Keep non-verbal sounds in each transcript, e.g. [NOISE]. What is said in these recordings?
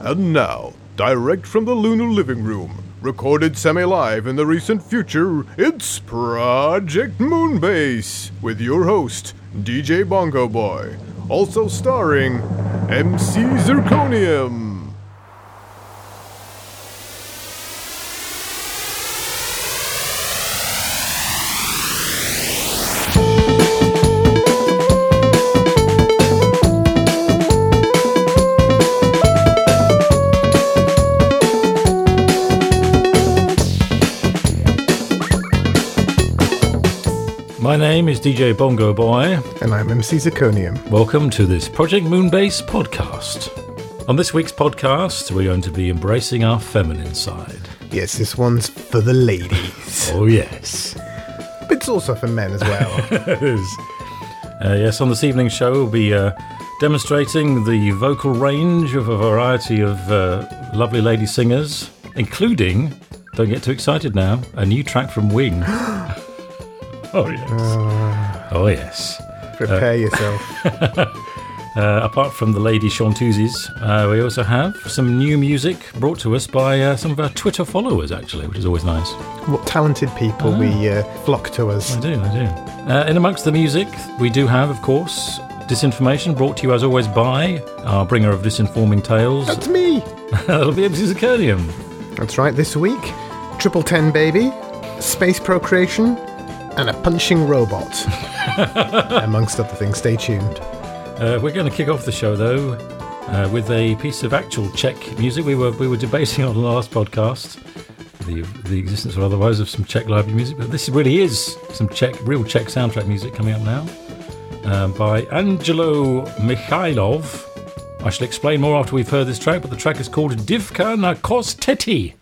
And now, direct from the Lunar Living Room, recorded semi live in the recent future, it's Project Moonbase with your host, DJ Bongo Boy. Also starring MC Zirconium. My name is DJ Bongo Boy. And I'm MC Zirconium. Welcome to this Project Moonbase podcast. On this week's podcast, we're going to be embracing our feminine side. Yes, this one's for the ladies. [LAUGHS] Oh, yes. but it's also for men as well. [LAUGHS] it is. Uh, yes, on this evening's show, we'll be uh, demonstrating the vocal range of a variety of uh, lovely lady singers, including, don't get too excited now, a new track from Wing. [GASPS] [LAUGHS] oh, yes. oh, yes. Prepare yourself. [LAUGHS] Uh, apart from the lady Chanteuses, uh, we also have some new music brought to us by uh, some of our Twitter followers, actually, which is always nice. What talented people we uh, flock to us. I do, I do. Uh, in amongst the music, we do have, of course, Disinformation, brought to you as always by our bringer of disinforming tales. That's me. [LAUGHS] That'll be MC Zirconium. That's right, this week, Triple Ten Baby, Space Procreation, and a punching robot. [LAUGHS] Amongst other things, stay tuned. Uh, we're going to kick off the show though uh, with a piece of actual Czech music. We were we were debating [LAUGHS] on the last podcast the the existence or otherwise of some Czech library music, but this really is some Czech, real Czech soundtrack music coming up now um, by Angelo Michajlov. I shall explain more after we've heard this track, but the track is called Divka na Kosteti.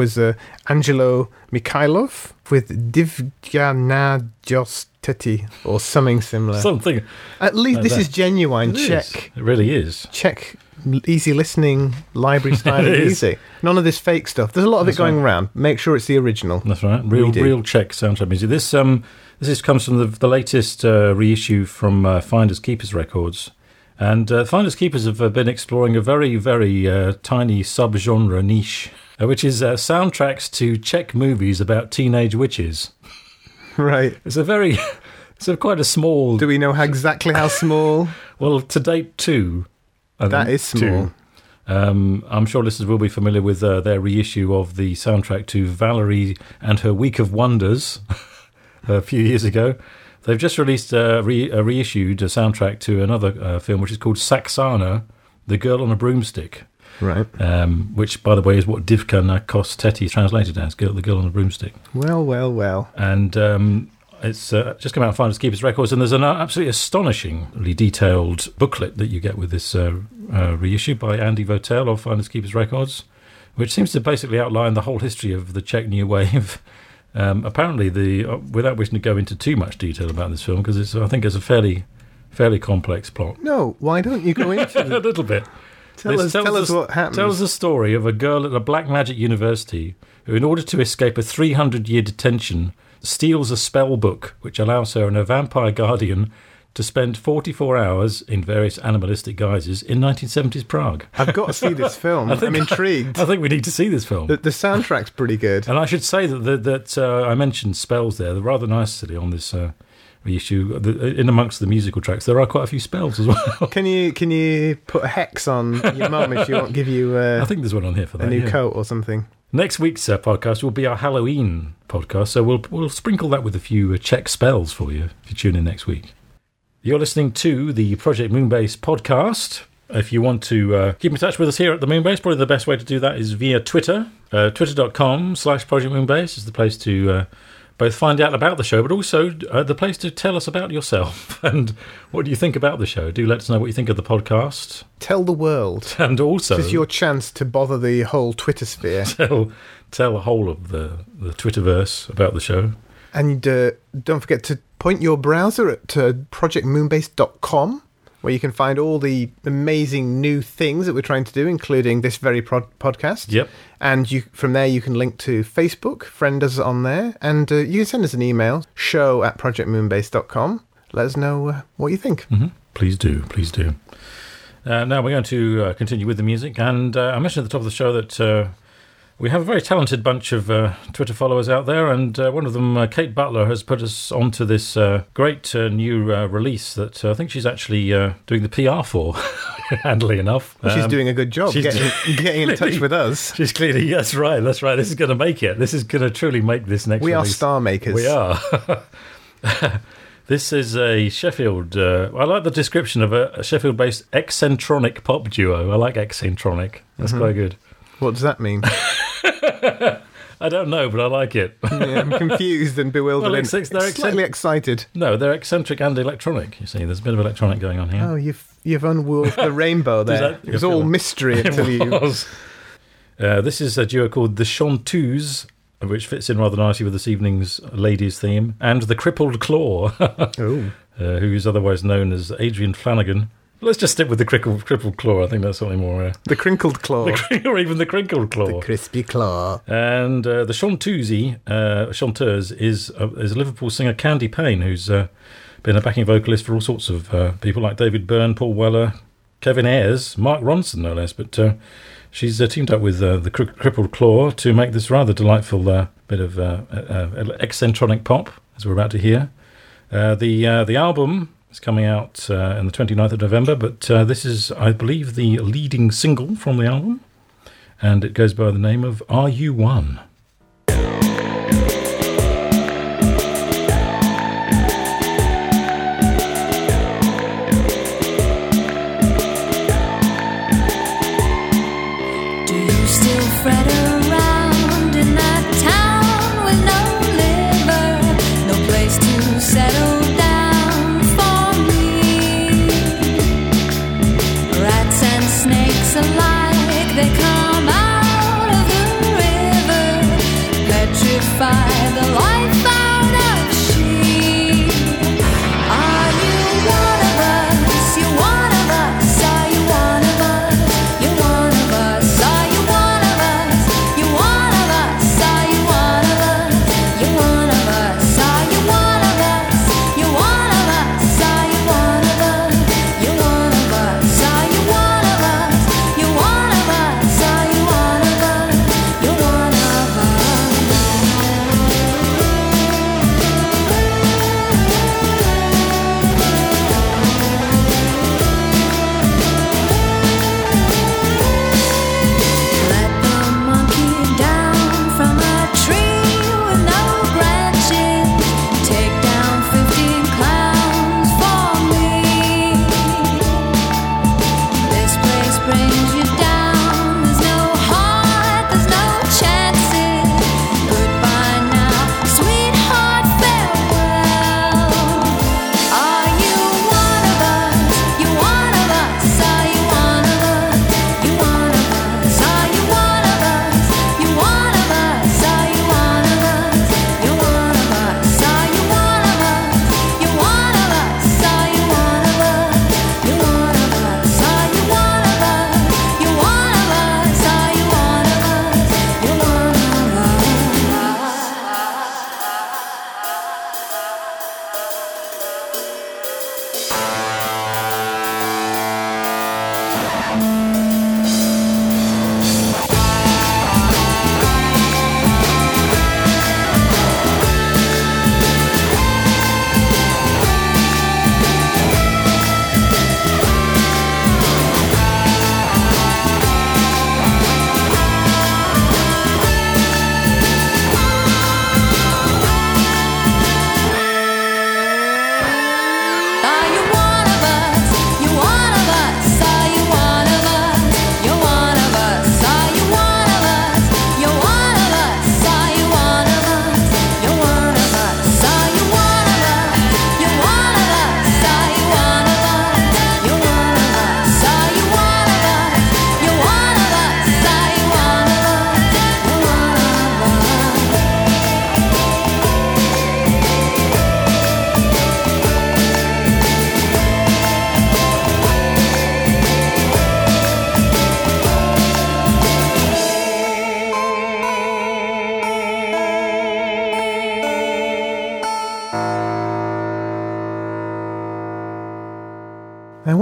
Was uh, Angelo Michajlov with Divya na Josteti or something similar. Something. At least like this that. is genuine It is. Czech. It really is. Czech easy listening library [LAUGHS] style is. music. None of this fake stuff. There's a lot of That's it going right. around. Make sure it's the original. That's right. Real, real Czech soundtrack music. This um, this is, comes from the, the latest uh, reissue from uh, Finders Keepers Records, And uh, Finders Keepers have uh, been exploring a very, very uh, tiny subgenre niche, uh, which is uh, soundtracks to Czech movies about teenage witches. [LAUGHS] Right. It's a very, [LAUGHS] it's a quite a small. Do we know how exactly how small? [LAUGHS] well, to date, two. I that think, is small. Um, I'm sure listeners will be familiar with uh, their reissue of the soundtrack to Valerie and her Week of Wonders a few years ago. They've just released a, re- a reissued a soundtrack to another uh, film, which is called Saxana, The Girl on a Broomstick, Right. um, which, by the way, is what Divka Nakosteti is translated as, girl, The Girl on a Broomstick. Well, well, well. And um, it's uh, just come out on Finders Keepers Records, and there's an absolutely astonishingly detailed booklet that you get with this uh, uh, reissue by Andy Votel of Finders Keepers Records, which seems to basically outline the whole history of the Czech New Wave. [LAUGHS] Um, apparently, the uh, without wishing to go into too much detail about this film, because it's I think it's a fairly fairly complex plot. No, why don't you go [LAUGHS] into a little bit. tell This us tells tell us us- what happens? tells the story of a girl at a black magic university who, in order to escape a 300 year detention, steals a spell book which allows her and her vampire guardian to spend 44 hours in various animalistic guises in 1970s Prague. I've got to see this [LAUGHS] film. I'm intrigued. I think we need to see this film. The, the soundtrack's pretty good. And I should say that that, that uh, I mentioned spells there. They're rather nicely on this uh, reissue. The, in amongst the musical tracks, there are quite a few spells as [LAUGHS] well. Can you can you put a hex on your mum if she won't give you I uh, think there's one on here for that. a new yeah. coat or something? Next week's uh, podcast will be our Halloween podcast, so we'll we'll sprinkle that with a few uh, Czech spells for you if you tune in next week. You're listening to the Project Moonbase podcast. If you want to uh, keep in touch with us here at the Moonbase, probably the best way to do that is via Twitter. Uh, Twitter.com slash Project Moonbase is the place to uh, both find out about the show, but also uh, the place to tell us about yourself [LAUGHS] and what do you think about the show. Do let us know what you think of the podcast. Tell the world. [LAUGHS] And also, This is your chance to bother the whole Twitter sphere. [LAUGHS] tell, tell the whole of the, the Twitterverse about the show. And uh, don't forget to point your browser at uh, projectmoonbase.com, where you can find all the amazing new things that we're trying to do, including this very prod- podcast. Yep. And you from there, you can link to Facebook, friend us on there, and uh, you can send us an email, show at projectmoonbase.com. Let us know uh, what you think. hmm Please do, please do. Uh, now we're going to uh, continue with the music, and uh, I mentioned at the top of the show that uh, we have a very talented bunch of uh, Twitter followers out there, and uh, one of them, uh, Kate Butler, has put us onto this uh, great uh, new uh, release that uh, I think she's actually uh, doing the PR for, [LAUGHS] handily enough. Well, she's Um, doing a good job she's getting, [LAUGHS] getting in touch with us. She's clearly, that's right, that's right. This is going to make it. This is going to truly make this next We are star makers. We are. [LAUGHS] this is a Sheffield. Uh, I like the description of a, a Sheffield-based eccentronic pop duo. I like eccentronic. That's Mm-hmm. quite good. What does that mean? [LAUGHS] I don't know, but I like it. [LAUGHS] yeah, I'm confused and bewildered Well, and they're slightly excited. no, they're eccentric and electronic. You see, there's a bit of electronic going on here. Oh, you've you've unwoven the rainbow [LAUGHS] there. that- it was all mystery until you. Uh, this is a duo called the Chanteuse, which fits in rather nicely with this evening's ladies' theme, and the Crippled Claw. Uh, who is otherwise known as Adrian Flanagan. Let's just stick with the crippled, crippled claw. I think that's something more, uh, the crinkled claw, the, [LAUGHS] or even the crinkled claw. the crispy claw. and uh, the chanteuse, uh, chanteuse is uh, is Liverpool singer Candy Payne, who's uh, been a backing vocalist for all sorts of uh, people like David Byrne, Paul Weller, Kevin Ayers, Mark Ronson, no less. But uh, she's uh, teamed up with uh, the Cri- Crippled Claw to make this rather delightful uh, bit of uh, uh, eccentronic pop, as we're about to hear. Uh, the uh, the album is coming out uh, on the 29th of November, but uh, this is, I believe, the leading single from the album, and it goes by the name of Are You One?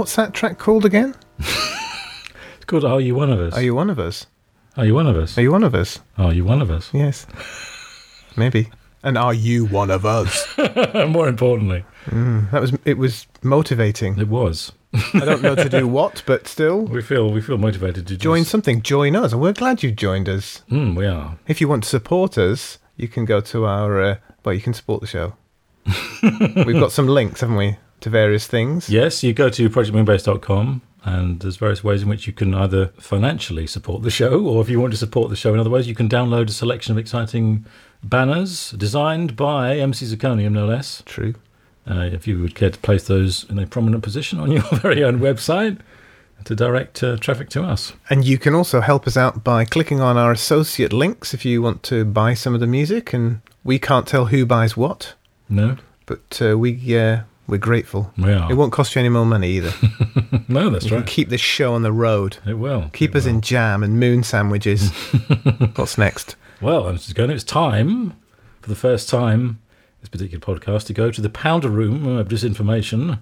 What's that track called again? [LAUGHS] It's called Are You One of Us? Are you one of us? Are you one of us? Are you one of us? Are you one of us? Yes. Maybe. And are you one of us? [LAUGHS] More importantly, that was it was motivating. it was. I don't know to do [LAUGHS] what, but still We feel we feel motivated to join Just, something. Join us. And we're glad you joined us. mm, we are. If you want to support us, you can go to our uh, well, you can support the show. We've got some links, haven't we, to various things. Yes, you go to projectmoonbase.com and there's various ways in which you can either financially support the show or if you want to support the show in other ways, you can download a selection of exciting banners designed by MC Zirconium, no less. True. Uh, if you would care to place those in a prominent position on [LAUGHS] your very own website to direct uh, traffic to us. And you can also help us out by clicking on our associate links if you want to buy some of the music. And we can't tell who buys what, No? but uh, we uh, we're grateful. We are. It won't cost you any more money either. [LAUGHS] no, that's You right. keep this show on the road. It will. Keep It us will. in jam and moon sandwiches. [LAUGHS] What's next? Well, I'm just going. To. It's time for the first time this particular podcast to go to the powder room of disinformation,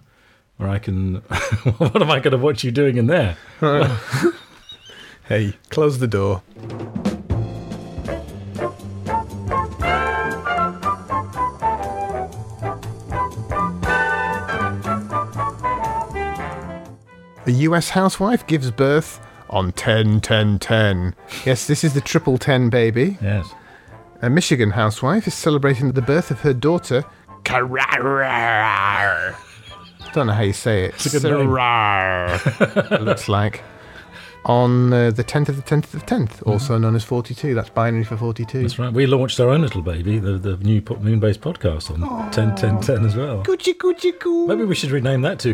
where I can. [LAUGHS] what am I going to watch you doing in there? Hey, close the door. A US housewife gives birth on 10 10 10. Yes, this is the triple 10 baby. Yes. A Michigan housewife is celebrating the birth of her daughter. Carrar. Don't know how you say it. It's a good name. It looks like. [LAUGHS] On uh, the 10th of the 10th of the 10th, also known as 42. That's binary for 42. Mm-hmm. That's right. We launched our own little baby, the, the new Moonbase podcast on 10 10 10 as well. Gucci, Gucci, goo. Maybe we should rename that to.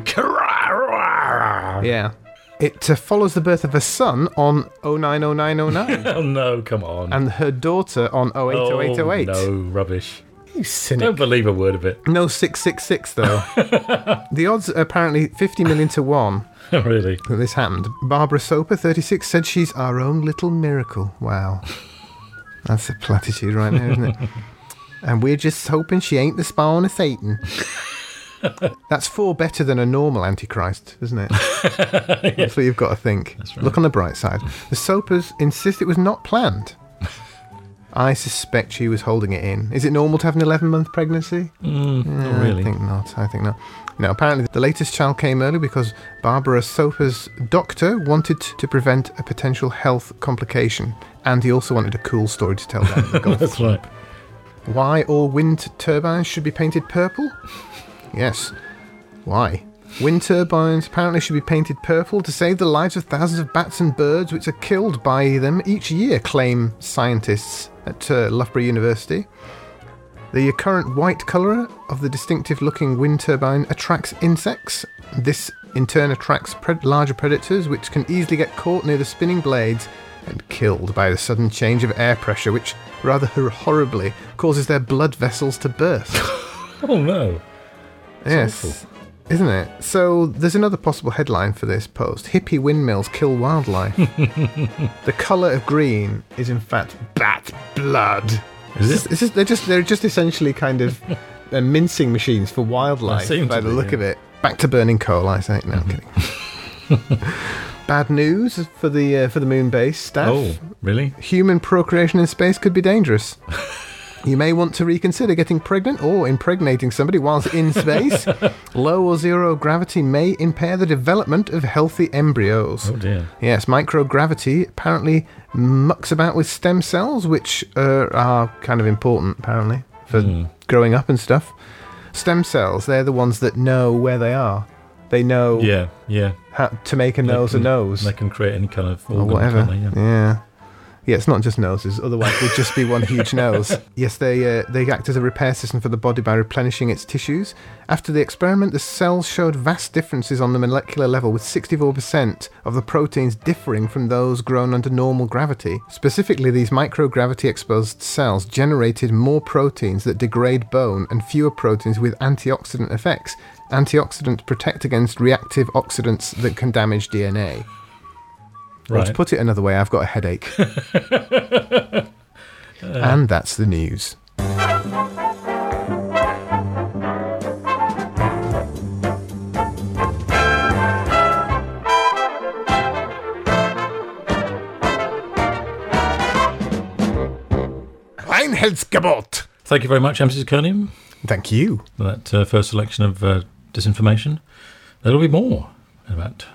Yeah. It uh, follows the birth of a son on 090909 [LAUGHS] Oh no! Come on. and her daughter on 080808. Oh, no rubbish! You cynic. Don't believe a word of it. No 666 though. [LAUGHS] the odds are apparently 50 million to 1 [LAUGHS] really? that this happened. Barbara Soper, 36, said she's our own little miracle. Wow. [LAUGHS] That's a platitude right there, isn't it? and we're just hoping she ain't the spawn of Satan. [LAUGHS] That's four better than a normal Antichrist, isn't it? That's what you've got to think. right. Look on the bright side. The Sopers insist it was not planned. I suspect she was holding it in. Is it normal to have an 11 month pregnancy? Mm, Yeah, not really. I think not. I think not. Now, apparently, the latest child came early because Barbara Soper's doctor wanted to prevent a potential health complication, and he also wanted a cool story to tell them. the [LAUGHS] golf That's right. why all wind turbines should be painted purple? Yes. Why? Wind turbines apparently should be painted purple to save the lives of thousands of bats and birds which are killed by them each year, claim scientists at uh, Loughborough University. The current white colour of the distinctive looking wind turbine attracts insects. This in turn attracts pred- larger predators which can easily get caught near the spinning blades and killed by the sudden change of air pressure, which rather hor- horribly causes their blood vessels to burst. [LAUGHS] Oh no! yes. awful. Isn't it? So there's another possible headline for this post. Hippie windmills kill wildlife. [LAUGHS] the colour of green is in fact bat blood. Is It's it? just- it's just- they're just they're just essentially kind of [LAUGHS] uh, mincing machines for wildlife by the be, look yeah. of it. Back to burning coal, I say. No, I'm kidding. [LAUGHS] bad news for the uh, for the moon base staff. Oh, really? Human procreation in space could be dangerous. [LAUGHS] You may want to reconsider getting pregnant or impregnating somebody whilst in space. [LAUGHS] Low or zero gravity may impair the development of healthy embryos. Oh dear. Yes, microgravity apparently mucks about with stem cells, which uh, are kind of important, apparently, for Hmm. growing up and stuff. Stem cells, they're the ones that know where they are. They know Yeah, yeah. how to make a They nose can- a nose. They can create any kind of or whatever. they? Yeah. Yeah. Yeah, it's not just noses. Otherwise, it would just be one huge [LAUGHS] nose. Yes, they uh, they act as a repair system for the body by replenishing its tissues. After the experiment, the cells showed vast differences on the molecular level, with 64% of the proteins differing from those grown under normal gravity. Specifically, these microgravity exposed cells generated more proteins that degrade bone and fewer proteins with antioxidant effects. Antioxidants protect against reactive oxidants that can damage DNA. Or to put it another way, I've got a headache. [LAUGHS] and that's the news. Einheitsgebot! Thank you very much, Mrs. Kernium, Thank you. for that uh, first selection of uh, disinformation. There'll be more in about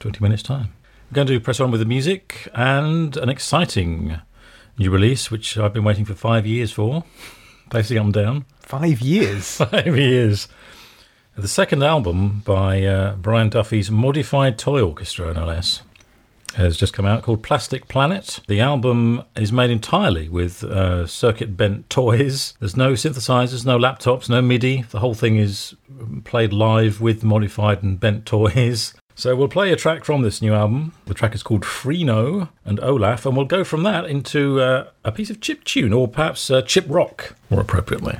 20 minutes' time. Going to press on with the music and an exciting new release, which I've been waiting for five years for. [LAUGHS] Basically, I'm down. Five years. [LAUGHS] Five years. The second album by uh, Brian Duffy's Modified Toy Orchestra, no less, has just come out called Plastic Planet. The album is made entirely with uh, circuit bent toys. There's no synthesizers, no laptops, no MIDI. The whole thing is played live with modified and bent [LAUGHS] toys. So we'll play a track from this new album. The track is called Freno and Olaf, and we'll go from that into uh, a piece of chip tune, or perhaps uh, chip rock, more appropriately.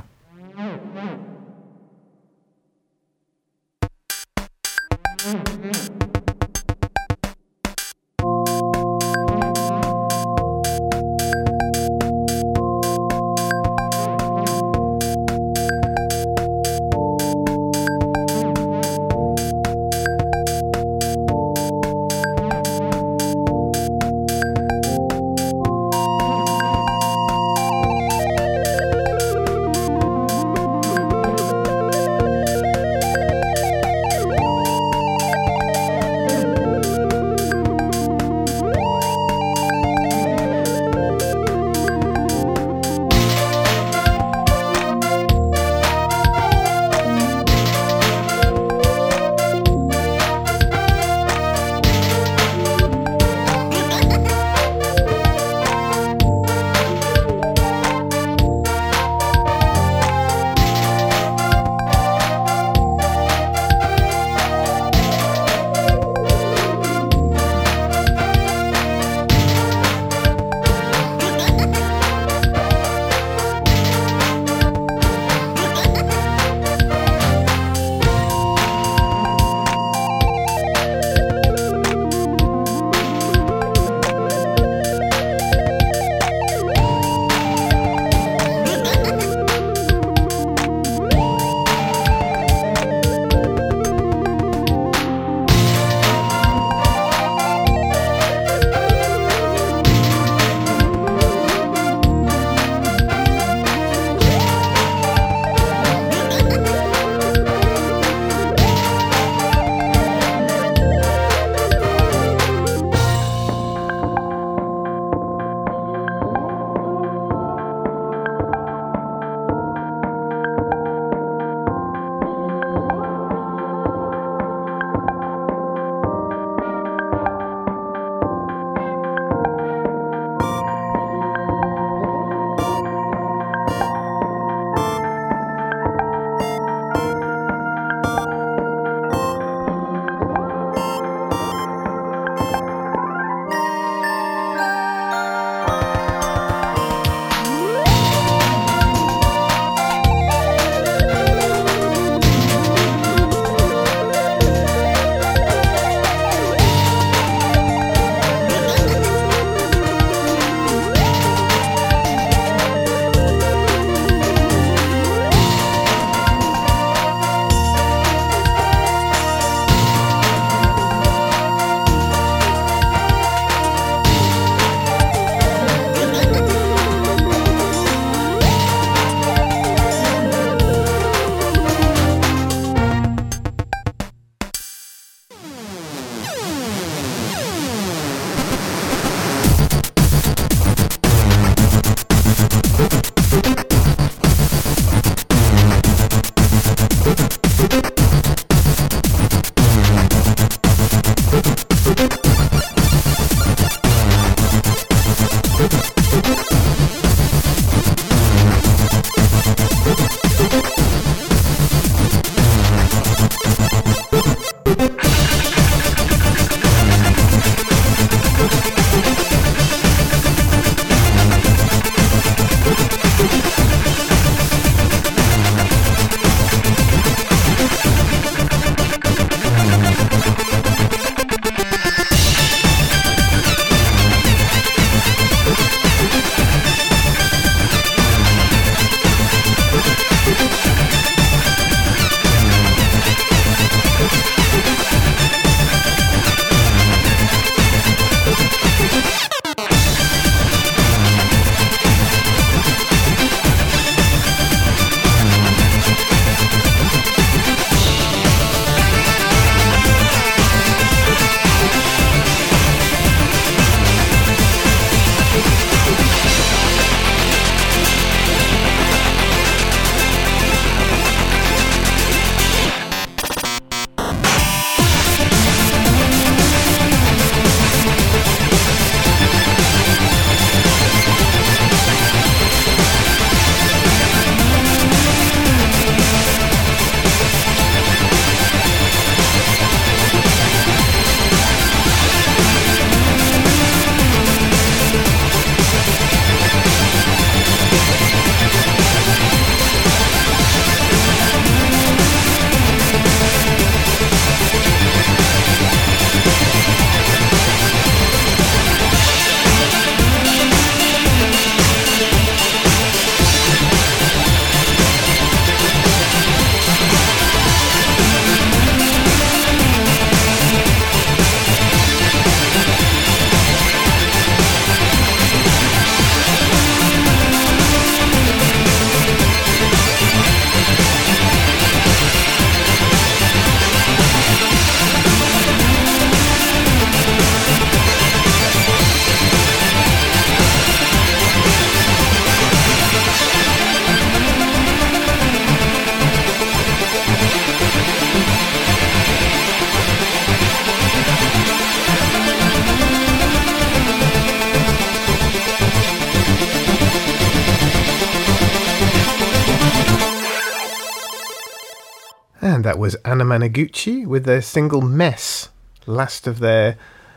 Anamanaguchi with their single Mess, last of their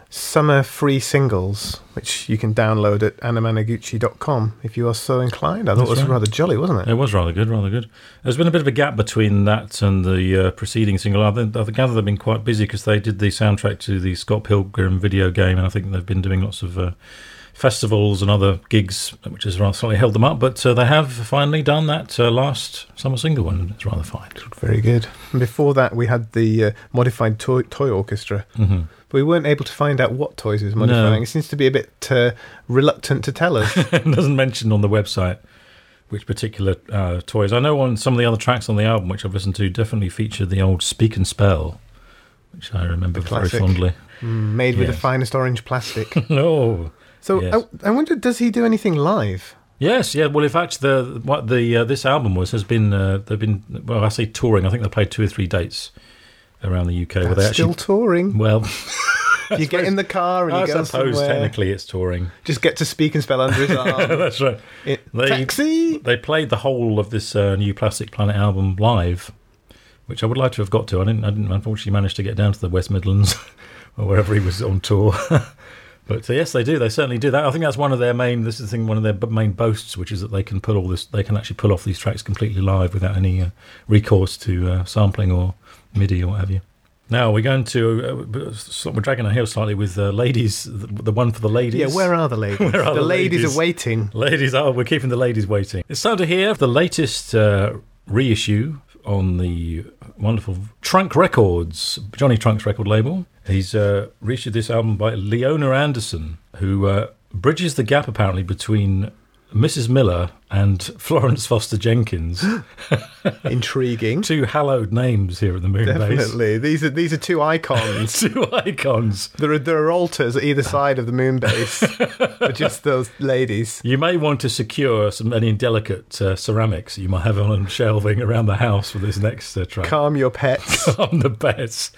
summer free singles, which you can download at anamanaguchi.com if you are so inclined. I thought That's it was right. rather jolly, wasn't it? It was rather good, rather good. There's been a bit of a gap between that and the uh, preceding single. I, think, I gather they've been quite busy because they did the soundtrack to the Scott Pilgrim video game, and I think they've been doing lots of uh, festivals and other gigs, which has rather slightly held them up. But uh, they have finally done that uh, last summer single one, and it's rather fine. Very good. And before that, we had the uh, modified toy, toy orchestra. hmm But we weren't able to find out what toys it was modifying. No. It seems to be a bit uh, reluctant to tell us. [LAUGHS] it doesn't mention on the website which particular uh, toys. I know on some of the other tracks on the album, which I've listened to, definitely feature the old Speak and Spell, which I remember very fondly. Mm, Made with the finest orange plastic. no. [LAUGHS] So Yes. I, I wonder, does he do anything live? Yes, yeah. Well, in fact, the what the uh, this album was has been uh, they've been well, I say touring. I think they played two or three dates around the UK where they That's actually still touring. well, [LAUGHS] you get in the car and I you go I suppose somewhere. technically it's touring. Just get to speak and spell under his [LAUGHS] arm. That's right. It, They- taxi. They played the whole of this uh, new Plastic Planet album live, which I would like to have got to. I didn't. I didn't unfortunately manage to get down to the West Midlands [LAUGHS] or wherever he was on tour. But uh, yes, they do. They certainly do that. I think that's one of their main. This is the thing. One of their main boasts, which is that they can pull all this. They can actually pull off these tracks completely live without any uh, recourse to uh, sampling or MIDI or what have you. Now we're going to. Uh, we're dragging our heels slightly with uh, ladies. The, the one for the ladies. Yeah, where are the [LAUGHS] ladies? Where are the, the ladies, ladies? are waiting. Ladies, are. we're keeping the ladies waiting. It's time to hear the latest uh, reissue on the wonderful Trunk Records, Johnny Trunk's record label. He's uh, reissued this album by Leona Anderson, who uh, bridges the gap apparently between Mrs. Miller and [LAUGHS] Florence Foster Jenkins, [GASPS] Intriguing. two hallowed names here at the Moon Base. Definitely. These are these are two icons. [LAUGHS] Two icons. there are there are altars at either side of the moon base. for [LAUGHS] just those ladies. You may want to secure some any delicate uh, ceramics you might have on shelving around the house for this next uh, track. Calm your pets. on the best.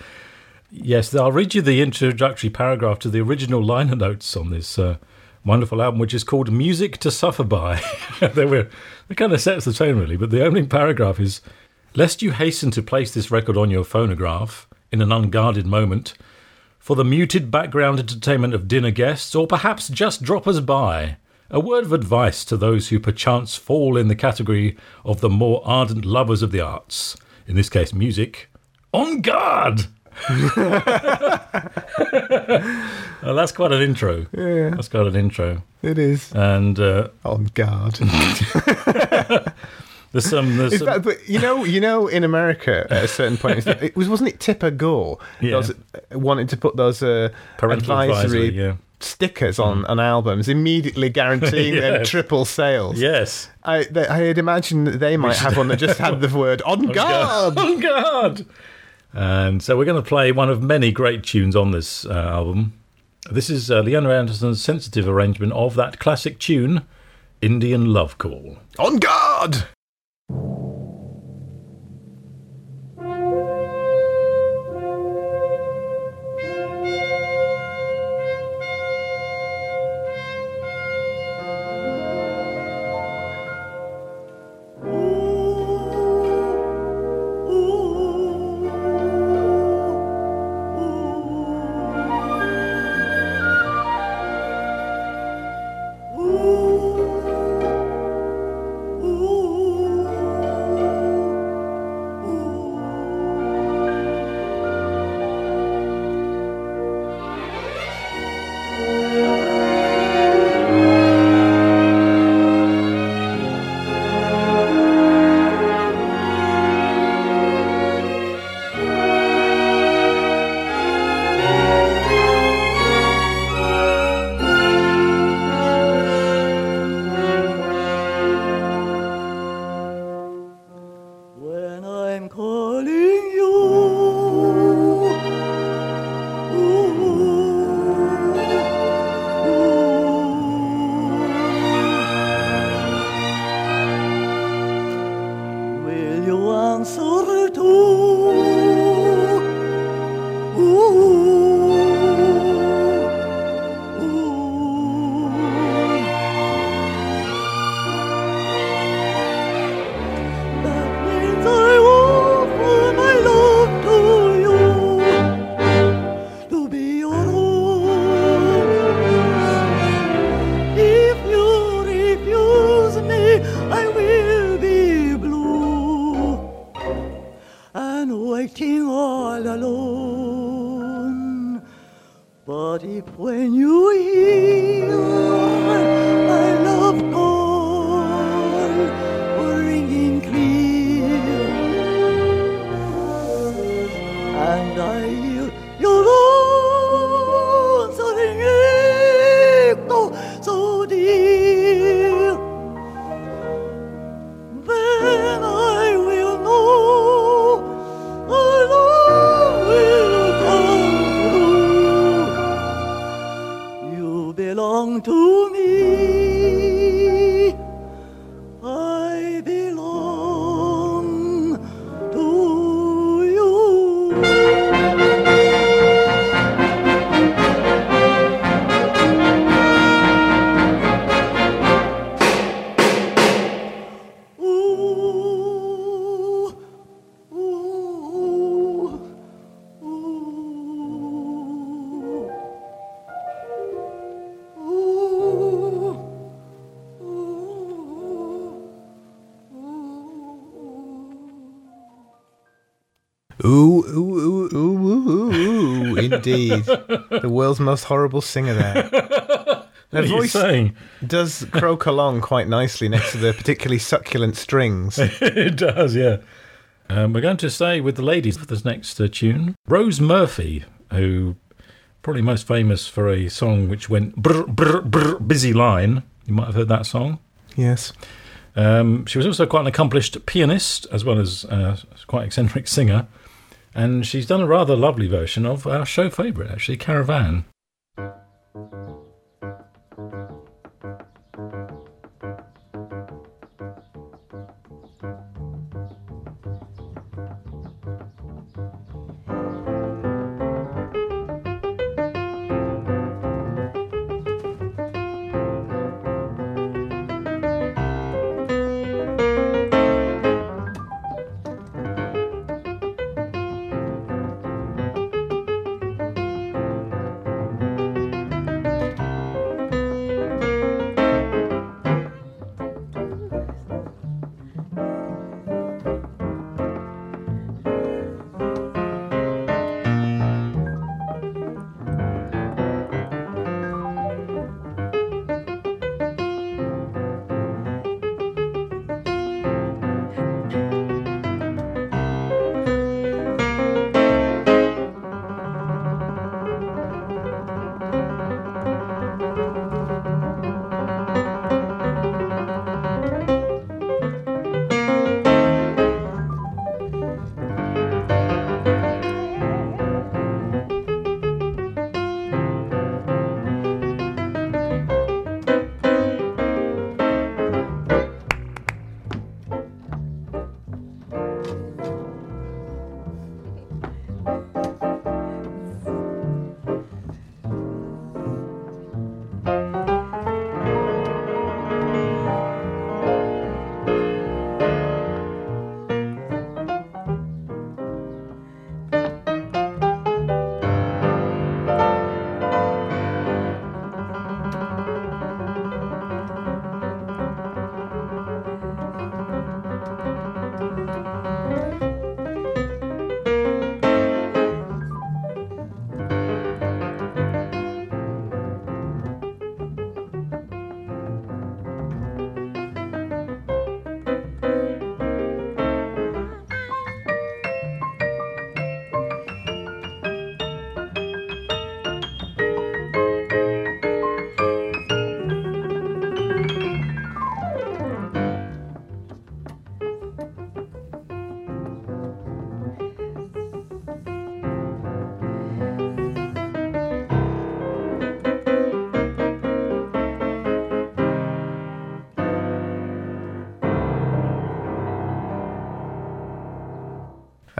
Yes, I'll read you the introductory paragraph to the original liner notes on this uh, wonderful album, which is called Music to Suffer By. [LAUGHS] they were, it kind of sets the tone, really, but the opening paragraph is Lest you hasten to place this record on your phonograph in an unguarded moment, for the muted background entertainment of dinner guests, or perhaps just droppers by. A word of advice to those who perchance fall in the category of the more ardent lovers of the arts, in this case music. On guard! Well, that's quite an intro. Yeah, That's quite an intro. it is. And uh, On guard. [LAUGHS] there's some. There's some that, but you know, you know, in America at a certain point, [LAUGHS] it was wasn't it Tipper Gore Yeah. those, wanted to put those uh, parental advisory advisory. Yeah. stickers on, on albums, immediately guaranteeing [LAUGHS] them triple sales. Yes. I, they, I had imagined that they might have one that just had the word "on guard." On guard. And so we're going to play one of many great tunes on this uh, album. This is uh, Leona Anderson's sensitive arrangement of that classic tune, Indian Love Call. On guard. Indeed. the world's most horrible singer there. [LAUGHS] What Her are you voice saying? does croak along quite nicely next to the particularly succulent strings. [LAUGHS] it does, yeah. Um, we're going to stay with the ladies for this next uh, tune. Rose Murphy, who probably most famous for a song which went brr, brr, brr, busy line. You might have heard that song. Yes. Um, she was also quite an accomplished pianist as well as uh, quite eccentric singer. And she's done a rather lovely version of our show favourite, actually, Caravan.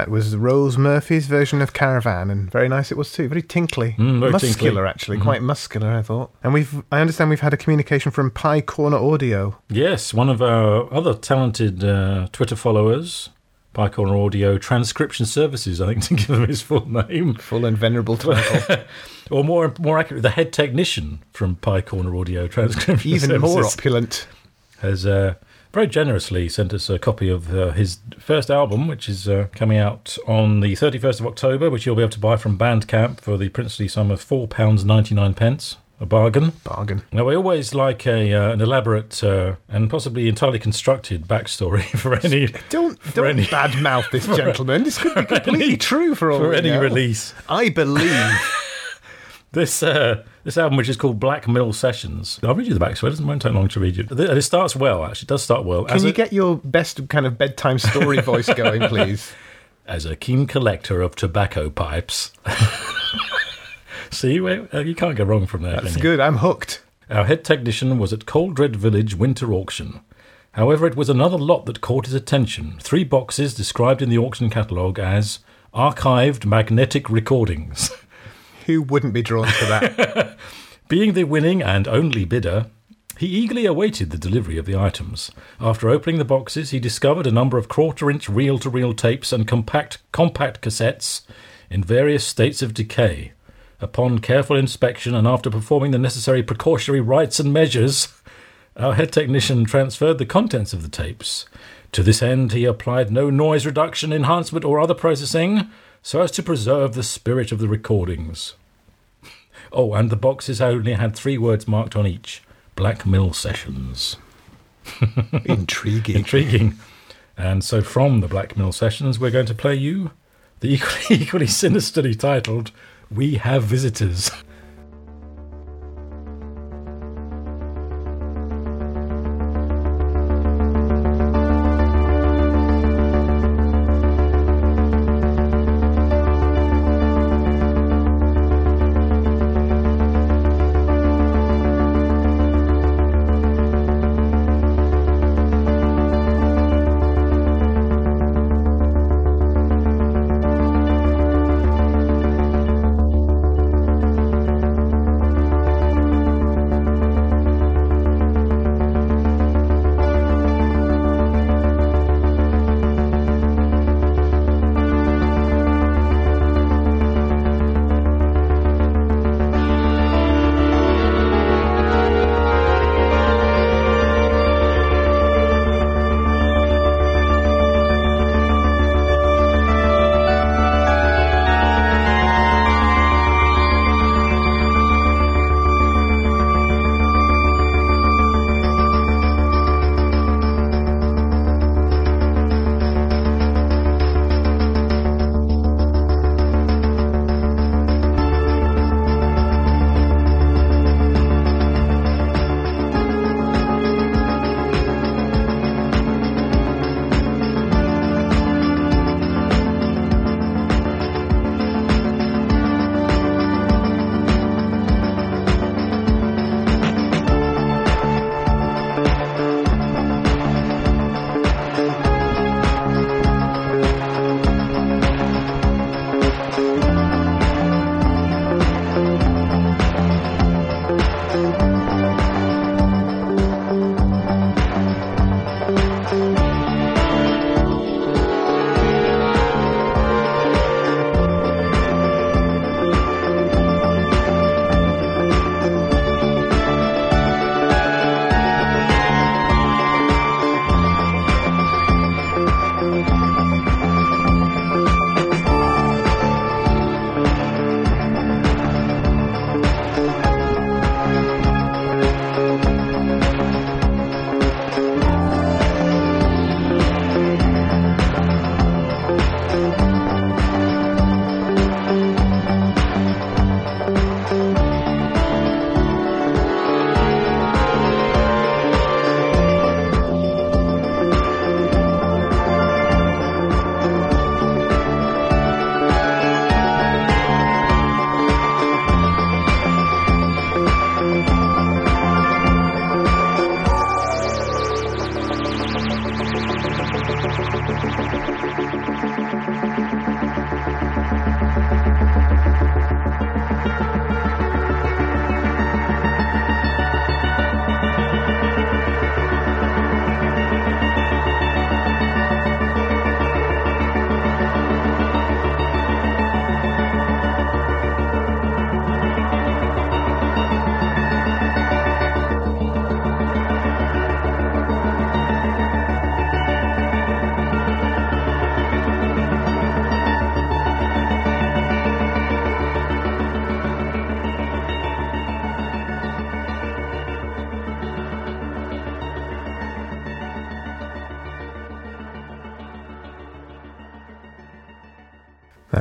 That was Rose Murphy's version of Caravan, and very nice it was too. Very tinkly, Mm, very muscular tinkly. Mm-hmm. actually, quite muscular. I thought. And we've, I understand we've had a communication from Pye Corner Audio. Yes, one of our other talented uh, Twitter followers, Pye Corner Audio Transcription Services, I think [LAUGHS] to give him his full name. Full and venerable [LAUGHS] title. Or more more accurately, the head technician from Pye Corner Audio Transcription Even more opulent. has uh, very generously sent us a copy of uh, his first album, which is uh, coming out on the 31st of October, which you'll be able to buy from Bandcamp for the princely sum of £4.99. pence. A bargain. Bargain. Now, we always like a uh, an elaborate uh, and possibly entirely constructed backstory [LAUGHS] for any [LAUGHS] Don't don't any- badmouth this [LAUGHS] gentleman. This could be completely any- true for all for any know. release. I believe. This uh, this album, which is called Black Mill Sessions. I'll read you the back, backstory. It doesn't won't take long to read you. It starts well. Actually, it does start well. Can as you a, get your best kind of bedtime story [LAUGHS] voice going, please? as a keen collector of tobacco pipes. [LAUGHS] See, uh, you can't go wrong from there. That's good. I'm hooked. Our head technician was at Coldred Village Winter Auction. However, it was another lot that caught his attention. Three boxes described in the auction catalogue as archived magnetic recordings. [LAUGHS] Who wouldn't be drawn to that? [LAUGHS] Being the winning and only bidder, he eagerly awaited the delivery of the items. After opening the boxes, he discovered a number of quarter-inch reel-to-reel tapes and compact compact cassettes in various states of decay. Upon careful inspection and after performing the necessary precautionary rites and measures, our head technician transferred the contents of the tapes. To this end, he applied no noise reduction, enhancement, or other processing so as to preserve the spirit of the recordings. Oh, and the boxes only had three words marked on each Black Mill Sessions. [LAUGHS] Intriguing. Intriguing. And so from the Black Mill Sessions, we're going to play you the equally, [LAUGHS] equally sinisterly titled We Have Visitors.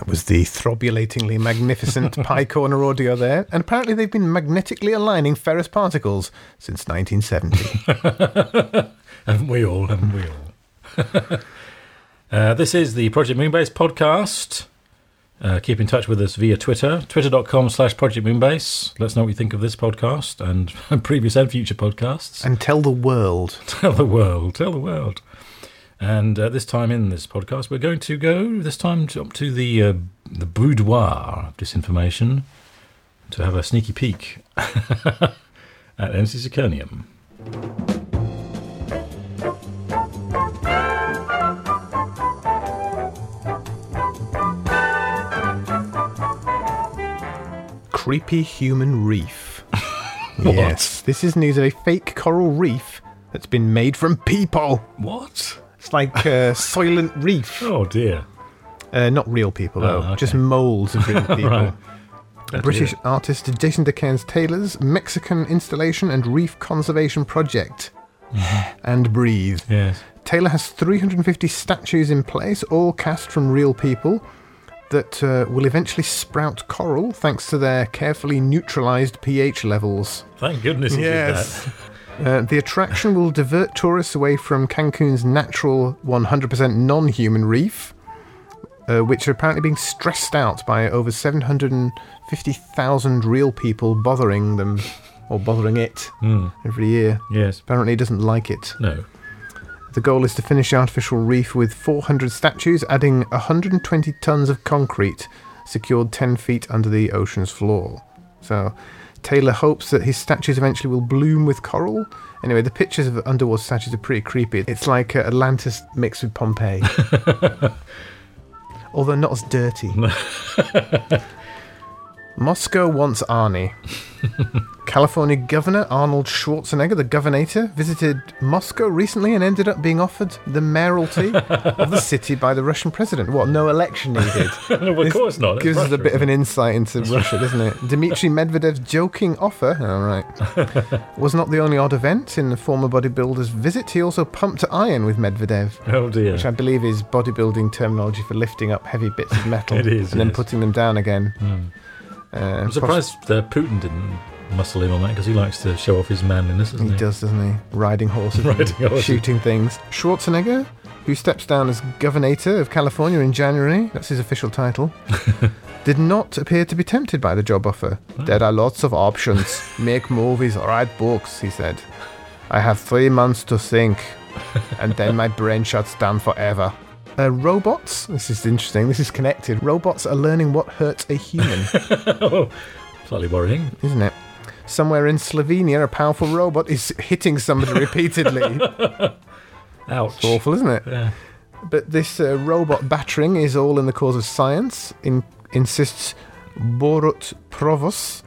Was the throbulatingly magnificent [LAUGHS] Pye Corner audio there, and apparently they've been magnetically aligning ferrous particles since 1970. [LAUGHS] Haven't we all? Haven't we all? [LAUGHS] uh, this is the Project Moonbase podcast. Uh, keep in touch with us via Twitter, twitter.com slash Project Moonbase. Let us know what you think of this podcast and previous and future podcasts. and tell the world. Tell the world, tell the world. And uh, this time in this podcast, we're going to go this time to, up to the uh, the boudoir of disinformation to have a sneaky peek [LAUGHS] at MC Zirconium. Creepy human reef. [LAUGHS] yes, this is news of a fake coral reef that's been made from people. What? It's like a [LAUGHS] Soylent Reef. Oh dear. Uh, not real people, though. Oh, okay. Just molds of real [LAUGHS] people. Right. British artist Jason deCaires Taylor's Mexican installation and reef conservation project. [LAUGHS] and breathe. Yes. Taylor has 350 statues in place, all cast from real people, that uh, will eventually sprout coral thanks to their carefully neutralized pH levels. Thank goodness he Yes. did Uh, the attraction will divert tourists away from Cancun's natural 100% non human reef, uh, which are apparently being stressed out by over 750,000 real people bothering them, or bothering it, Hmm. every year. Yes. Apparently, it doesn't like it. No. The goal is to finish the artificial reef with 400 statues, adding 120 tons of concrete secured 10 feet under the ocean's floor. So, Taylor hopes that his statues eventually will bloom with coral. Anyway, the pictures of underwater statues are pretty creepy. It's like uh, Atlantis mixed with Pompeii. [LAUGHS] Although not as dirty. [LAUGHS] Moscow wants Arnie. [LAUGHS] California Governor Arnold Schwarzenegger, the governator, visited Moscow recently and ended up being offered the mayoralty of the [LAUGHS] city by the Russian president. What, no election needed? [LAUGHS] no, of course not. Gives us a bit of an insight into Russia, doesn't it? Dmitry Medvedev's joking offer, all right, was not the only odd event in the former bodybuilder's visit. He also pumped iron with Medvedev. Oh dear. which I believe is bodybuilding terminology for lifting up heavy bits of metal is, and then putting them down again. Hmm. Uh, I'm surprised uh, Putin didn't muscle in on that because he likes to show off his manliness, doesn't He he? does, doesn't he? Riding horses, [LAUGHS] Riding horses. shooting things. Schwarzenegger, who steps down as governor of California in January, that's his official title, [LAUGHS] did not appear to be tempted by the job offer. There are lots of options. [LAUGHS] Make movies or write books, he said. I have three months to think, and then my brain shuts down forever. Uh, robots, this is interesting, this is connected. Robots are learning what hurts a human. [LAUGHS] oh, slightly worrying. isn't it? Somewhere in Slovenia, a powerful robot is hitting somebody [LAUGHS] repeatedly. Ouch. Awful, isn't it? Yeah. But this uh, robot battering is all in the cause of science, in, insists Borut Provos,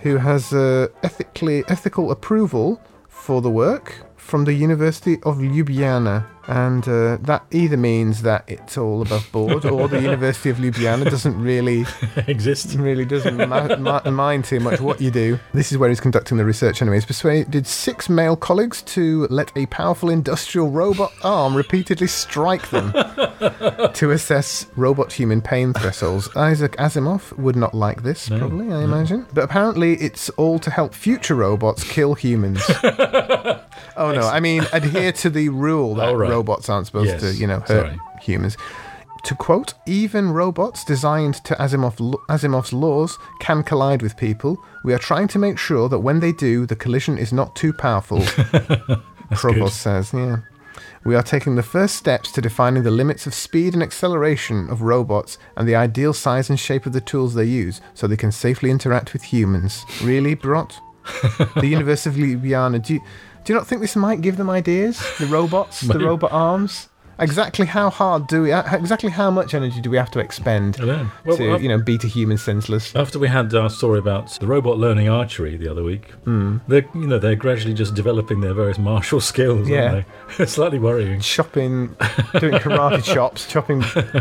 who has uh, ethically ethical approval for the work from the University of Ljubljana. And uh, that either means that it's all above board, or the [LAUGHS] University of Ljubljana doesn't really [LAUGHS] Exist. really doesn't ma- ma- mind too much what you do. This is where he's conducting the research anyway. He's persuaded six male colleagues to let a powerful industrial robot arm repeatedly strike them [LAUGHS] to assess robot human pain thresholds. Isaac Asimov would not like this, No, probably, I imagine. But apparently it's all to help future robots kill humans. oh no, I mean adhere to the rule that Oh, right. Robots aren't supposed Yes, to, you know, hurt sorry. humans. To quote, even robots designed to Asimov, Asimov's laws can collide with people. We are trying to make sure that when they do, the collision is not too powerful. [LAUGHS] Provost says, yeah. We are taking the first steps to defining the limits of speed and acceleration of robots and the ideal size and shape of the tools they use so they can safely interact with humans. Really, Brot? [LAUGHS] the University of Ljubljana, do you, do you not think this might give them ideas? The robots, the [LAUGHS] robot arms? Exactly how hard do we, exactly how much energy do we have to expend. Well, to, af- you know, beat a human senseless? after we had our story about the robot learning archery the other week, Hmm. they're you know they're gradually just developing their various martial [LAUGHS] skills. Yeah. aren't they? [LAUGHS] it's slightly worrying. chopping, doing karate chops, chopping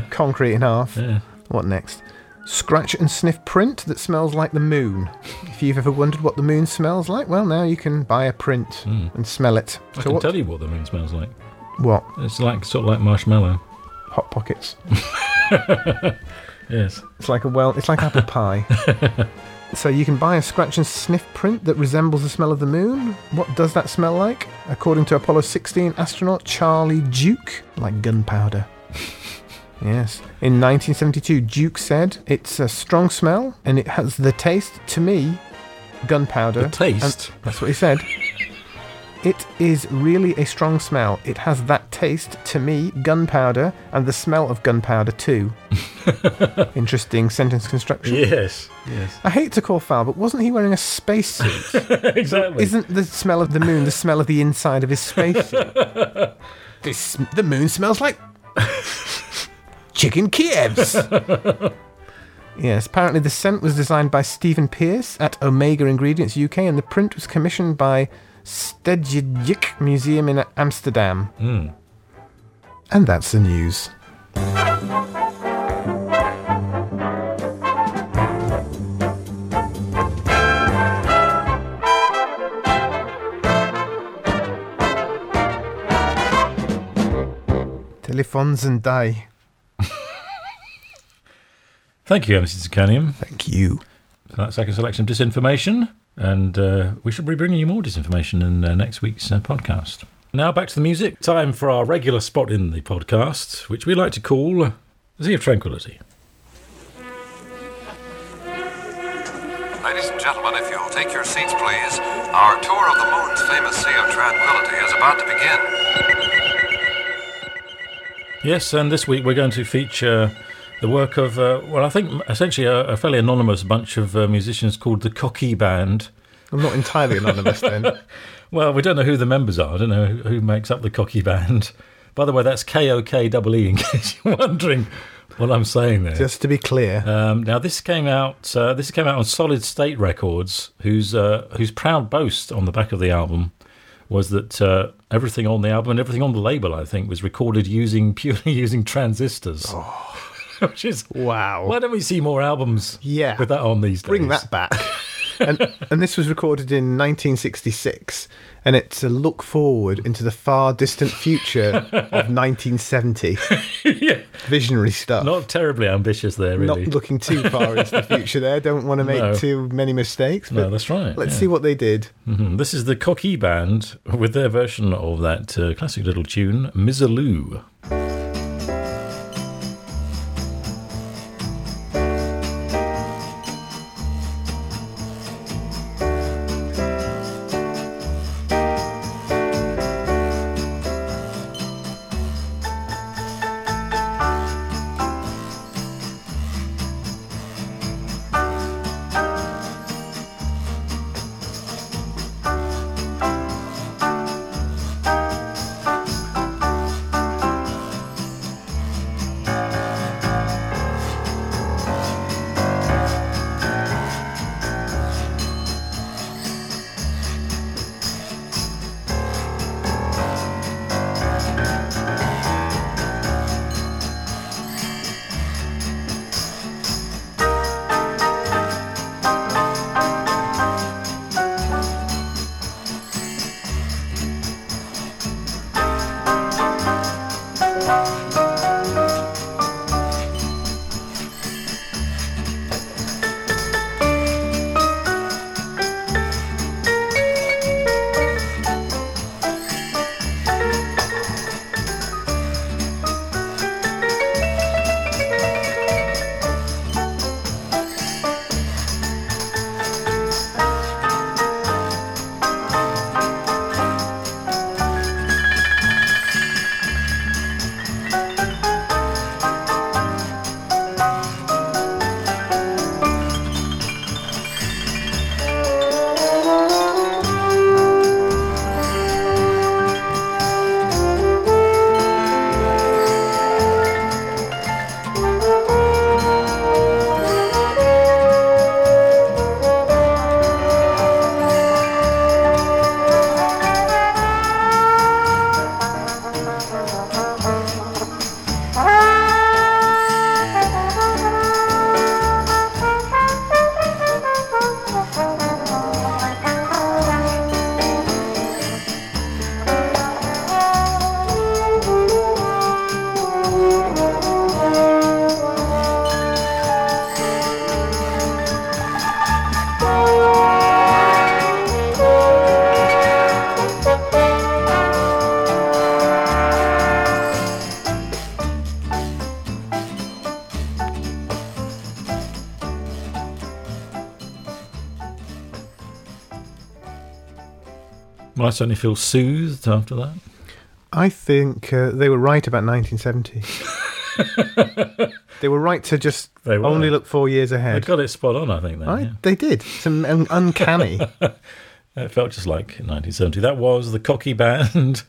concrete in half. Yeah. What next? Scratch and sniff print that smells like the moon. If you've ever wondered what the moon smells like, well, now you can buy a print hmm. and smell it. I So can what? tell you what the moon smells like. what? It's like sort of like marshmallow. Hot pockets. [LAUGHS] Yes. It's like a well. It's like apple pie. [LAUGHS] so you can buy a scratch and sniff print that resembles the smell of the moon. What does that smell like? According to Apollo 16 astronaut Charlie Duke, like gunpowder. Yes. In 1972, Duke said it's a strong smell and it has the taste to me, gunpowder. The taste? And that's what he said. It is really a strong smell. It has that taste to me, gunpowder, and the smell of gunpowder too. [LAUGHS] Interesting sentence construction. Yes. Yes. I hate to call foul, but wasn't he wearing a spacesuit? [LAUGHS] exactly. Isn't the smell of the moon the smell of the inside of his spacesuit? [LAUGHS] this the moon smells like chicken Kievs. [LAUGHS] yes, apparently the scent was designed by Stephen Pearce at Omega Ingredients UK, and the print was commissioned by Stedelijk Museum in Amsterdam. Hmm. And that's the news. Telephones and die. Thank you, MC Zirconium. Thank you. So that's like a selection of disinformation, and uh, we should be bringing you more disinformation in uh, next week's uh, podcast. Now back to the music. Time for our regular spot in the podcast, which we like to call the Sea of Tranquility. Ladies and gentlemen, if you'll take your seats, please. Our tour of the moon's famous Sea of Tranquility is about to begin. Yes, and this week we're going to feature the work of, uh, well, I think essentially a, a fairly anonymous bunch of uh, musicians called the Kokee Band. I'm not entirely anonymous then. [LAUGHS] Well, we don't know who the members are. I don't know who, who makes up the Kokee Band. By the way, that's K O K E E, in [LAUGHS] case you're wondering what I'm saying there. Just to be clear. Um, now, this came out. Uh, this came out on Solid State Records, whose uh, whose proud boast on the back of the album was that uh, everything on the album and everything on the label, I think, was recorded using [LAUGHS] purely using transistors. [LAUGHS] Which is Wow. Why don't we see more albums? Yeah. with that on these days? Bring that back. [LAUGHS] and, and this was recorded in 1966, and it's a look forward into the far distant future [LAUGHS] of 1970. yeah, Visionary stuff. not terribly ambitious there, really. Not looking too far into the future there. Don't want to make No. too many mistakes. But no, that's right. let's yeah. see what they did. Mhm. This is the Kokee Band with their version of that uh, classic little tune, Misirlou. I certainly feel soothed after that. I think uh, they were right about 1970. [LAUGHS] they were right to just only look four years ahead. They got it spot on, I think. Then, I, yeah. They did. Un- uncanny. [LAUGHS] It felt just like 1970. That was the Kokee Band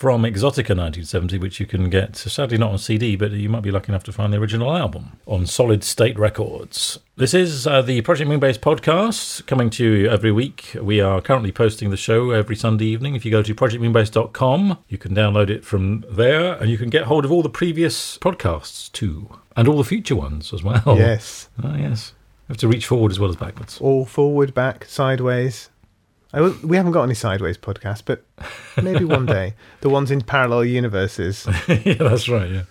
from Exotica 1970, which you can get sadly not on CD, but you might be lucky enough to find the original album on Solid State Records. This is uh, the Project Moonbase podcast coming to you every week. We are currently posting the show every Sunday evening. If you go to projectmoonbase.com, you can download it from there and you can get hold of all the previous podcasts too, and all the future ones as well. yes. Oh, yes. You have to reach forward as well as backwards. All forward, back, sideways. I, we haven't got any sideways podcasts, but maybe one day. The ones in parallel universes. [LAUGHS] yeah, that's right, yeah.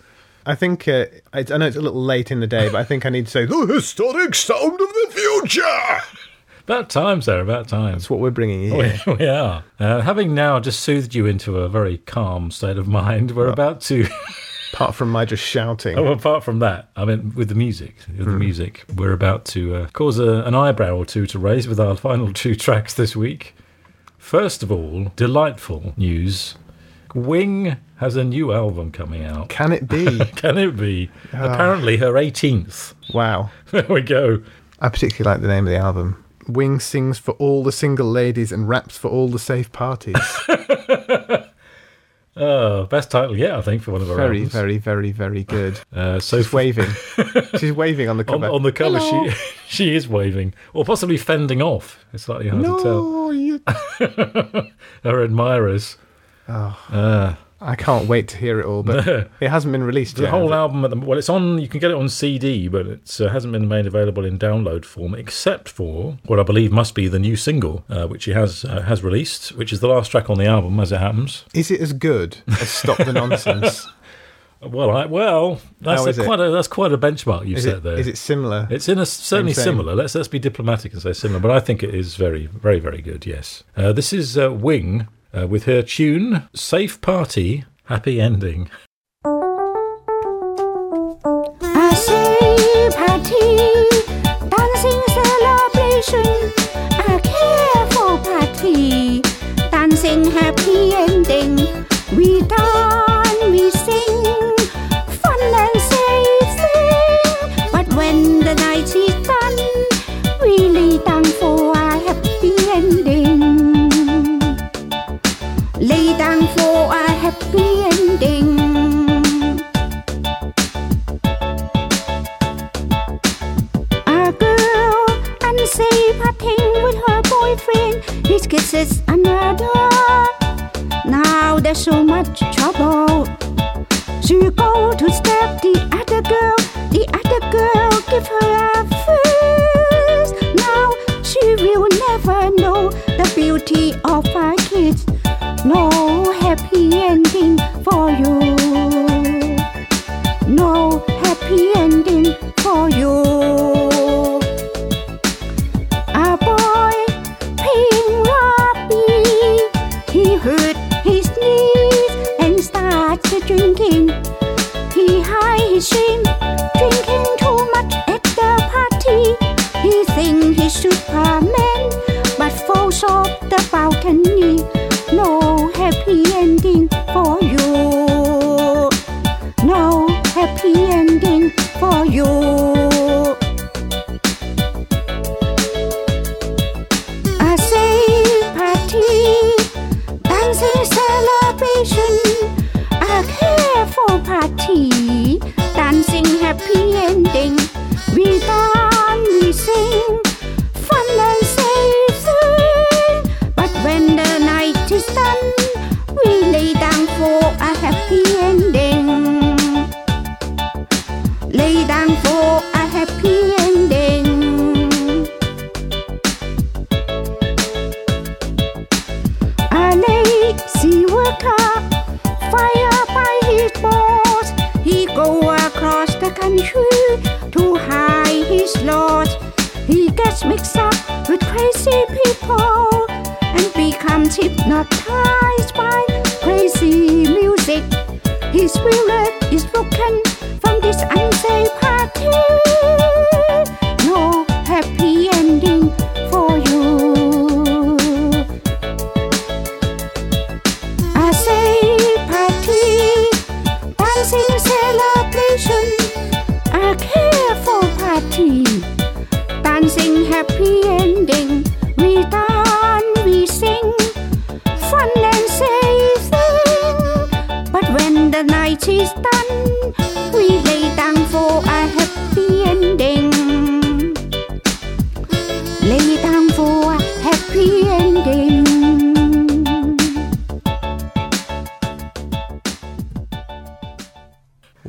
I think, uh, I, I know it's a little late in the day, but I think I need to say, the historic sound of the future! About time, Sarah, about time. That's what we're bringing you here. We, we are. Uh, having now just soothed you into a very calm state of mind, we're about to. Apart from my just shouting. oh, apart from that, I mean, with the music, with the music, we're about to uh, cause a, an eyebrow or two to raise with our [LAUGHS] final two tracks this week. First of all, delightful news: Wing has a new album coming out. Can it be? [LAUGHS] Can it be? Apparently, her 18th. wow. [LAUGHS] There we go. I particularly like the name of the album. Wing sings for all the single ladies and raps for all the safe parties. Oh, best title yet, I think, for one of her very, albums. very, very, very good. [LAUGHS] Uh, so She's waving. [LAUGHS] She's waving on the on, cover. on the cover, Hello. she [LAUGHS] she is waving, or possibly fending off. It's slightly hard to tell. no, you... Her admirers. Oh, Uh, I can't wait to hear it all, but [LAUGHS] it hasn't been released the yet. whole album at the well, it's on. You can get it on CD, but it uh, hasn't been made available in download form, except for what I believe must be the new single, uh, which he has uh, has released, which is the last track on the album, as it happens. Is it as good as Stop the Nonsense? [LAUGHS] Well, I, well, that's a, quite a that's quite a benchmark you've Is set it, there. is it similar? It's in a certainly similar. Let's let's be diplomatic and say similar, but I think it is very very very good. Yes, uh, this is uh, Wing uh, with her tune "Safe Party, Happy Ending." A say party, dancing celebration, a careful party, dancing happy ending. We her boyfriend. His kisses another. Now there's so much trouble. She go to step the other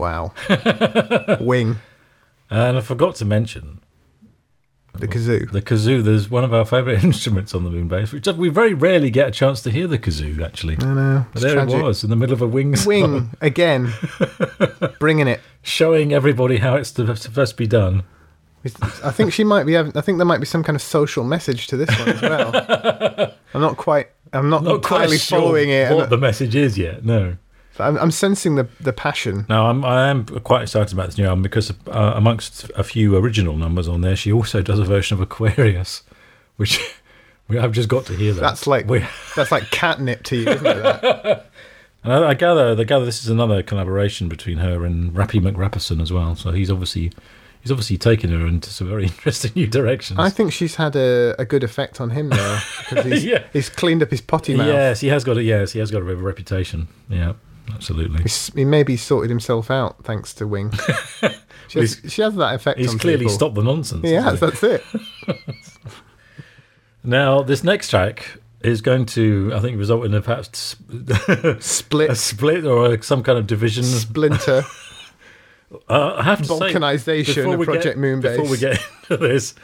Wow. [LAUGHS] Wing. And I forgot to mention The kazoo. the kazoo. There's one of our favourite [LAUGHS] instruments on the moon base, which we very rarely get a chance to hear the kazoo. Actually, I know. but there tragic. it was in the middle of a wing song, Wing [LAUGHS] again. Bringing it. showing everybody how it's supposed to be done. I think she might be. having- I think there might be some kind of social message to this one as well. I'm not quite. I'm not, Not quite entirely sure following it. what the message is yet. No. I'm, I'm sensing the the passion. Now, I'm, I am quite excited about this new album because uh, amongst a few original numbers on there, she also does a version of Aquarius, which [LAUGHS] we have just got to hear that. That's like We, that's like catnip to you, isn't it? [LAUGHS] And I, I gather, I gather this is another collaboration between her and Rappy McRapperson as well. So he's obviously he's obviously taken her into some very [LAUGHS] interesting new directions. I think she's had a, a good effect on him though, because he's, Yeah. he's cleaned up his potty mouth. yes, he has got a yes, he has got a bit of a reputation. Yeah, absolutely. He's, he maybe sorted himself out thanks to Wing. [LAUGHS] she, has, she has that effect. He's clearly people. stopped the nonsense. Yeah? That's it. [LAUGHS] Now, this next track is going to, I think, result in a perhaps [LAUGHS] Split, a split or a, some kind of division. splinter. Uh, I have to say, of Project get, Moonbase. Before we get into this,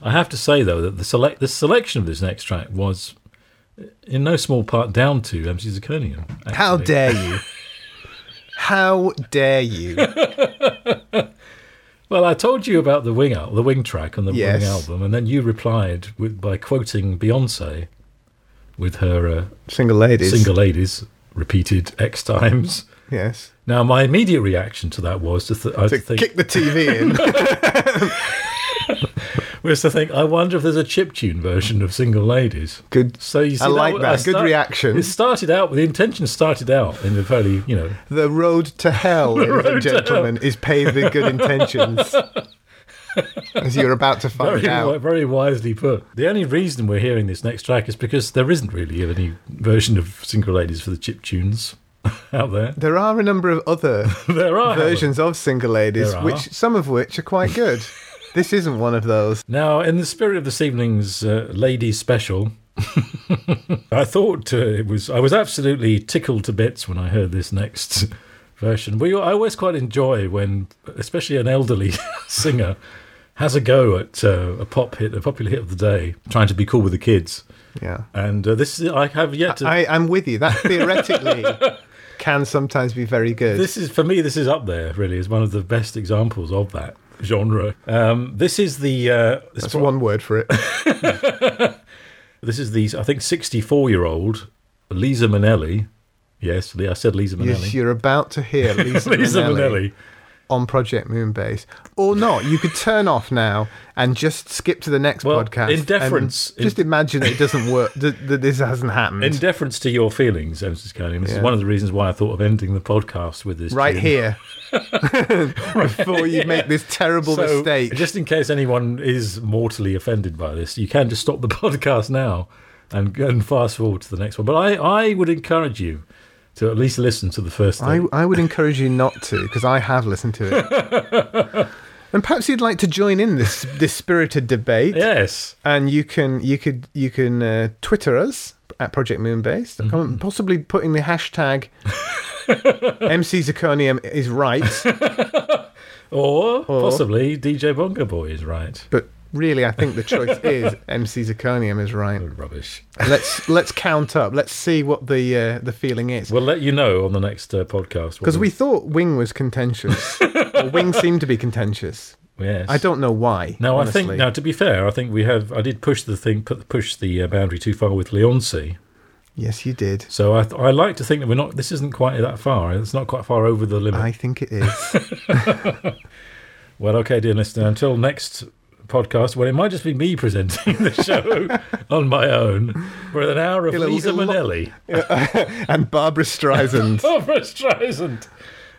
I have to say though that the select the selection of this next track was in no small part down to MC Zirconium. How dare [LAUGHS] you? How dare you? [LAUGHS] Well, I told you about the wing out, the wing track on the Yes. wing album, and then you replied with by quoting Beyonce with her uh, Single ladies. "Single Ladies" repeated X times. Yes. Now, my immediate reaction to that was to, th- I To think kick the TV in. [LAUGHS] was to think, I wonder if there's a chiptune version of "Single Ladies." Good. So you see, I like wa- that. Good reaction. It started out. The intention started out in a fairly, you know, The road to hell, [LAUGHS] ladies gentlemen, is paved with good intentions. [LAUGHS] As you're about to find very, out. very wisely put. The only reason we're hearing this next track is because there isn't really any version of "Single Ladies" for the chip tunes [LAUGHS] out there. There are a number of other There are versions of single ladies, which some of which are quite good. This isn't one of those. Now, in the spirit of this evening's uh, ladies special, [LAUGHS] I thought uh, it was. I was absolutely tickled to bits when I heard this next [LAUGHS] version. We, I always quite enjoy when, especially an elderly [LAUGHS] singer, has a go at uh, a pop hit, a popular hit of the day, trying to be cool with the kids. Yeah. And uh, this is. I have yet to. I, I'm with you. That theoretically can sometimes be very good. this is for me. This is up there. Really, is one of the best examples of that genre. Um, this is the. Uh, this That's one word for it. [LAUGHS] This is the, I think, 64 year old Lisa Minnelli. Yes, I said Lisa Yes, you're about to hear [LAUGHS] Lisa, Lisa Minnelli Minnelli. On Project Moonbase. Or not. You could turn off now and just skip to the next Well, podcast. in deference- Just imagine that it doesn't work, that, that this hasn't happened. In deference to your feelings, Mrs. Conan, this Yeah. is one of the reasons why I thought of ending the podcast with this. right tune. here. [LAUGHS] Before you make this terrible So, mistake. just in case anyone is mortally offended by this, you can just stop the [LAUGHS] podcast now and, and fast forward to the next one. But I, I would encourage you to at least listen to the first I, thing. I would encourage you not to, because I have listened to it. [LAUGHS] and perhaps you'd like to join in this this spirited debate. yes. And you can you could you can uh, Twitter us at Project Moonbase, Mm-hmm. possibly putting the hashtag [LAUGHS] MC Zirconium is right, [LAUGHS] Or, possibly DJ Bongo Boy is right. but really I think the choice is [LAUGHS] MC Zirconium is right. Rubbish. Let's let's count up. Let's see what the uh, the feeling is. We'll let you know on the next uh, podcast. Because we thought Wing was contentious. [LAUGHS] Wing seemed to be contentious. Yes. I don't know why. Now honestly. I think now to be fair, I think we have. I did push the thing, put push the uh, boundary too far with Leona. Yes, you did. So I, I like to think that we're not. This isn't quite that far. It's not quite far over the limit. I think it is. [LAUGHS] Well, okay, dear listener. Until next podcast, well, it might just be me presenting the show [LAUGHS] on my own for an hour of It'll- Liza it'll- Minnelli, [LAUGHS] and Barbra Streisand. [LAUGHS] Barbra Streisand,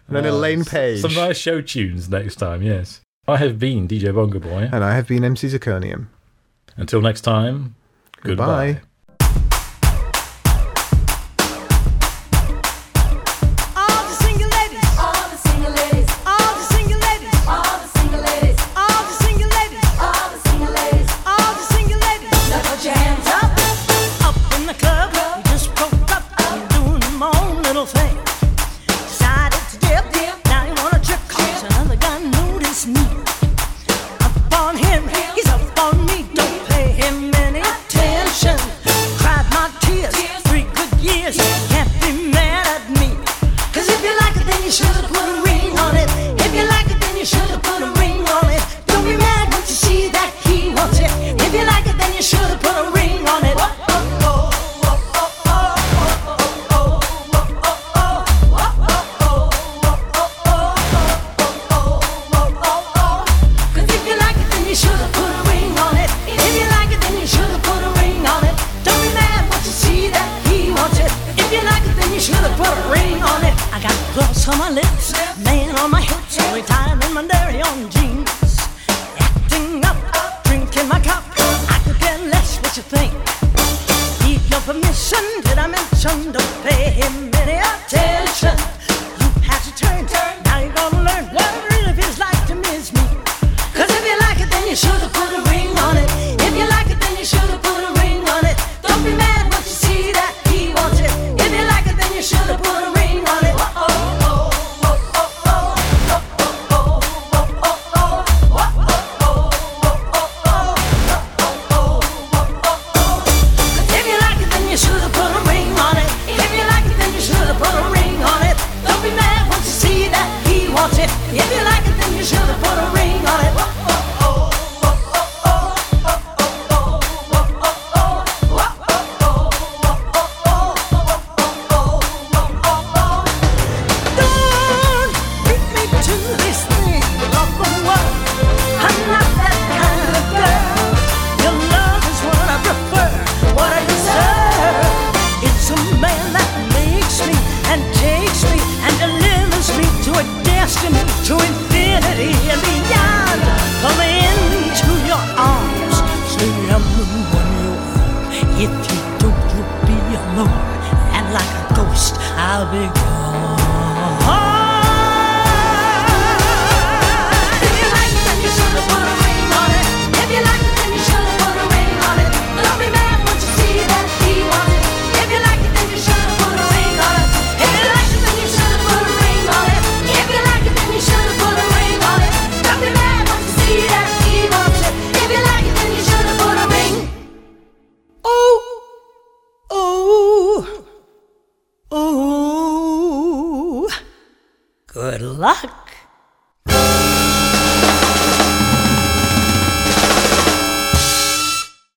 and then uh, Elaine Paige. some nice show tunes next time. Yes, I have been DJ Bongo Boy. And I have been MC Zirconium. Until next time, goodbye. Goodbye. you think? Need your permission, did I mention the pay?